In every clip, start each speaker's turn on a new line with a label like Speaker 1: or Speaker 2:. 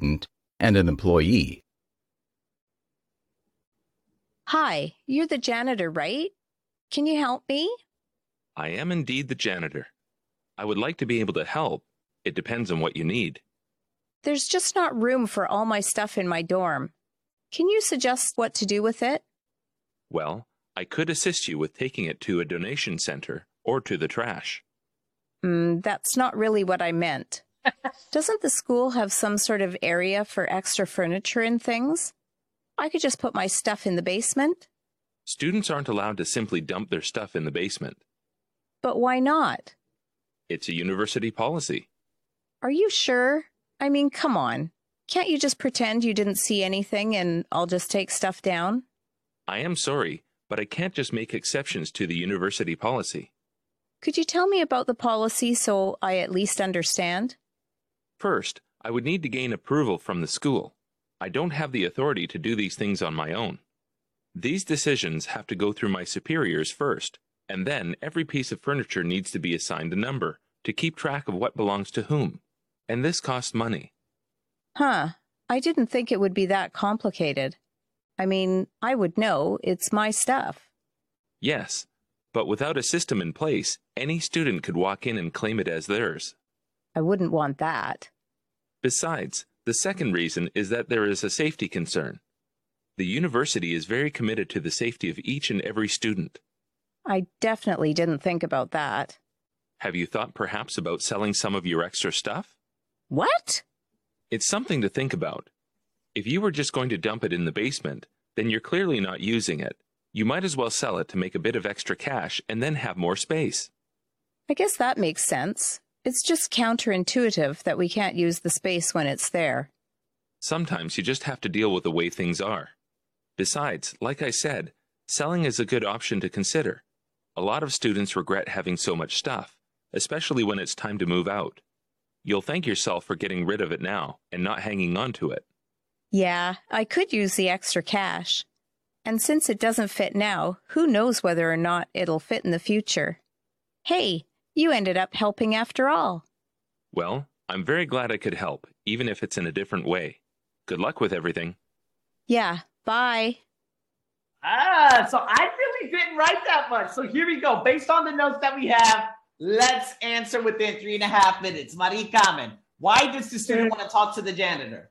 Speaker 1: student and an employee.
Speaker 2: Hi, you're the janitor, right? Can you help me?
Speaker 3: I am indeed the janitor. I would like to be able to help. It depends on what you need.
Speaker 2: There's just not room for all my stuff in my dorm. Can you suggest what to do with it?
Speaker 3: Well, I could assist you with taking it to a donation center or to the trash.
Speaker 2: Mm, that's not really what I meant. Doesn't the school have some sort of area for extra furniture and things? I could just put my stuff in the basement.
Speaker 3: Students aren't allowed to simply dump their stuff in the basement.
Speaker 2: But why not?
Speaker 3: It's a university policy.
Speaker 2: Are you sure? I mean, come on. Can't you just pretend you didn't see anything and I'll just take stuff down?
Speaker 3: I am sorry, but I can't just make exceptions to the university policy.
Speaker 2: Could you tell me about the policy so I at least understand?
Speaker 3: First, I would need to gain approval from the school. I don't have the authority to do these things on my own. These decisions have to go through my superiors first, and then every piece of furniture needs to be assigned a number to keep track of what belongs to whom. And this costs money.
Speaker 2: Huh. I didn't think it would be that complicated. I mean, I would know. It's my stuff.
Speaker 3: Yes, but without a system in place, any student could walk in and claim it as theirs.
Speaker 2: I wouldn't want that.
Speaker 3: Besides, the second reason is that there is a safety concern. The university is very committed to the safety of each and every student.
Speaker 2: I definitely didn't think about that.
Speaker 3: Have you thought perhaps about selling some of your extra stuff?
Speaker 2: What?
Speaker 3: It's something to think about. If you were just going to dump it in the basement, then you're clearly not using it. You might as well sell it to make a bit of extra cash and then have more space.
Speaker 2: I guess that makes sense. It's just counterintuitive that we can't use the space when it's there.
Speaker 3: Sometimes you just have to deal with the way things are. Besides, like I said, selling is a good option to consider. A lot of students regret having so much stuff, especially when it's time to move out. You'll thank yourself for getting rid of it now and not hanging on to it.
Speaker 2: Yeah, I could use the extra cash. And since it doesn't fit now, who knows whether or not it'll fit in the future? Hey, you ended up helping after all.
Speaker 3: Well, I'm very glad I could help, even if it's in a different way. Good luck with everything.
Speaker 2: Yeah, bye.
Speaker 4: Ah, so I really didn't write that much. So here we go. Based on the notes that we have, let's answer within three and a half minutes. Marie Carmen, why does the student want to talk to the janitor?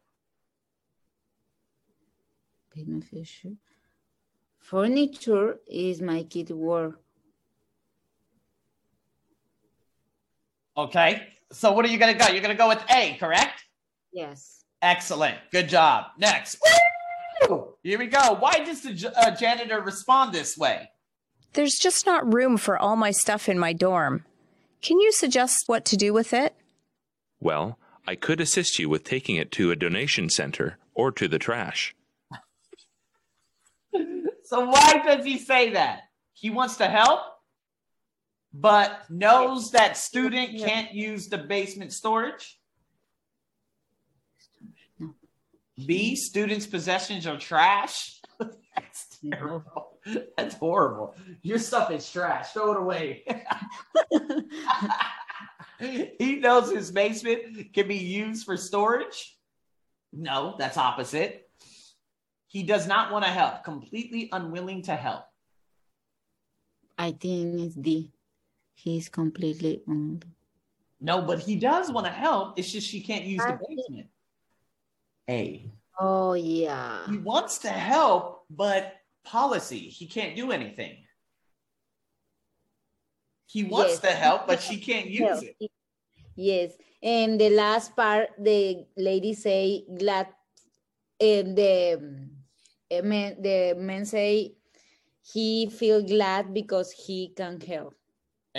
Speaker 5: Beneficial. Furniture is my kid work.
Speaker 4: Okay. So what are you going to go? You're going to go with A, correct?
Speaker 5: Yes.
Speaker 4: Excellent. Good job. Next. Woo! Here we go. Why does the uh, janitor respond this way?
Speaker 2: There's just not room for all my stuff in my dorm. Can you suggest what to do with it?
Speaker 3: Well, I could assist you with taking it to a donation center or to the trash.
Speaker 4: So why does he say that? He wants to help, but knows that student can't use the basement storage. B, students' possessions are trash. That's terrible. That's horrible. Your stuff is trash. Throw it away. he knows his basement can be used for storage. No, that's opposite. He does not want to help, completely unwilling to help.
Speaker 5: I think it's D. He's completely on.
Speaker 4: No, but he does want to help. It's just she can't use the basement. A.
Speaker 5: Oh yeah.
Speaker 4: He wants to help, but policy, he can't do anything. He wants
Speaker 5: Yes.
Speaker 4: to help, but she can't use it.
Speaker 5: Yes. And the last part, the lady say glad, and the um, men, the men say he feel glad because he can help.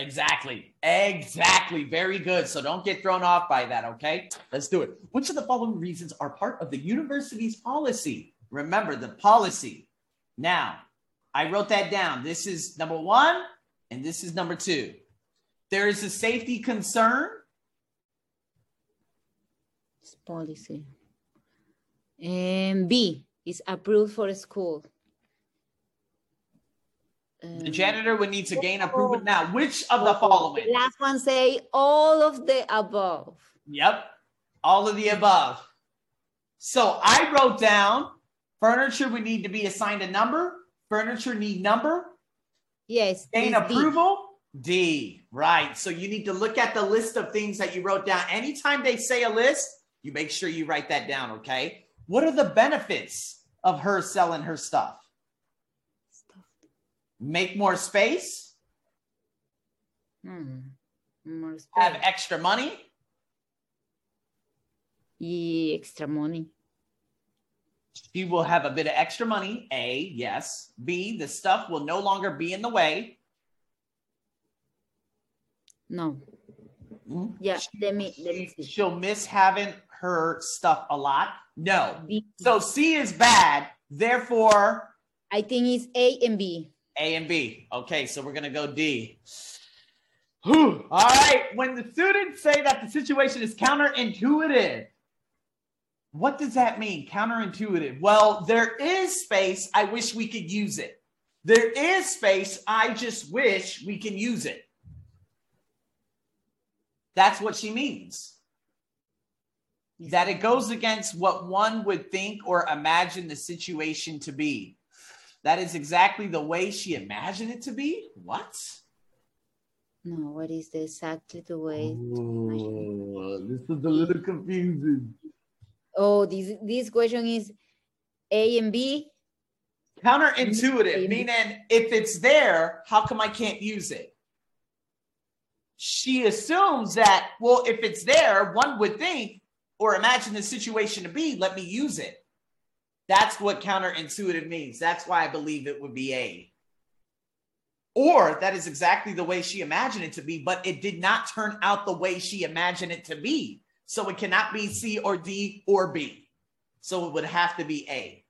Speaker 4: Exactly. Exactly. Very good. So don't get thrown off by that, okay? Let's do it. Which of the following reasons are part of the university's policy? Remember the policy. Now, I wrote that down. This is number one, and this is number two. There is a safety concern.
Speaker 5: It's policy. And B is approved for a school.
Speaker 4: The
Speaker 5: Um,
Speaker 4: janitor would need to gain approval. Now, which of the following?
Speaker 5: The last one say all of the above.
Speaker 4: Yep. All of the above. So I wrote down furniture would need to be assigned a number. Furniture need number.
Speaker 5: Yes.
Speaker 4: Gain
Speaker 5: it's D.
Speaker 4: approval. D. Right. So you need to look at the list of things that you wrote down. Anytime they say a list, you make sure you write that down. Okay. What are the benefits of her selling her stuff? Make more space.
Speaker 5: Hmm. More
Speaker 4: Have extra money.
Speaker 5: Y extra money.
Speaker 4: She will have a bit of extra money. A, yes. B, the stuff will no longer be in the way.
Speaker 5: No.
Speaker 4: Mhm.
Speaker 5: Yeah. Let me let me see.
Speaker 4: She'll miss having her stuff a lot. No.
Speaker 5: B.
Speaker 4: So C is bad. Therefore,
Speaker 5: I think it's A and B.
Speaker 4: A and B. Okay, so we're gonna go D. Whew. All right. When the students say that the situation is counterintuitive, what does that mean? Counterintuitive. Well, there is space. I wish we could use it. There is space. I just wish we can use it. That's what she means. That it goes against what one would think or imagine the situation to be. That is exactly the way she imagined it to be. What?
Speaker 5: No, what is exactly the way?
Speaker 4: Oh, this is a little confusing.
Speaker 5: Oh, this this question is A and B.
Speaker 4: Counterintuitive,
Speaker 5: Maybe.
Speaker 4: meaning if it's there, how come I can't use it? She assumes that, well, if it's there, one would think or imagine the situation to be, let me use it. That's what counterintuitive means. That's why I believe it would be A. Or that is exactly the way she imagined it to be, but it did not turn out the way she imagined it to be. So it cannot be C or D or B. So it would have to be A.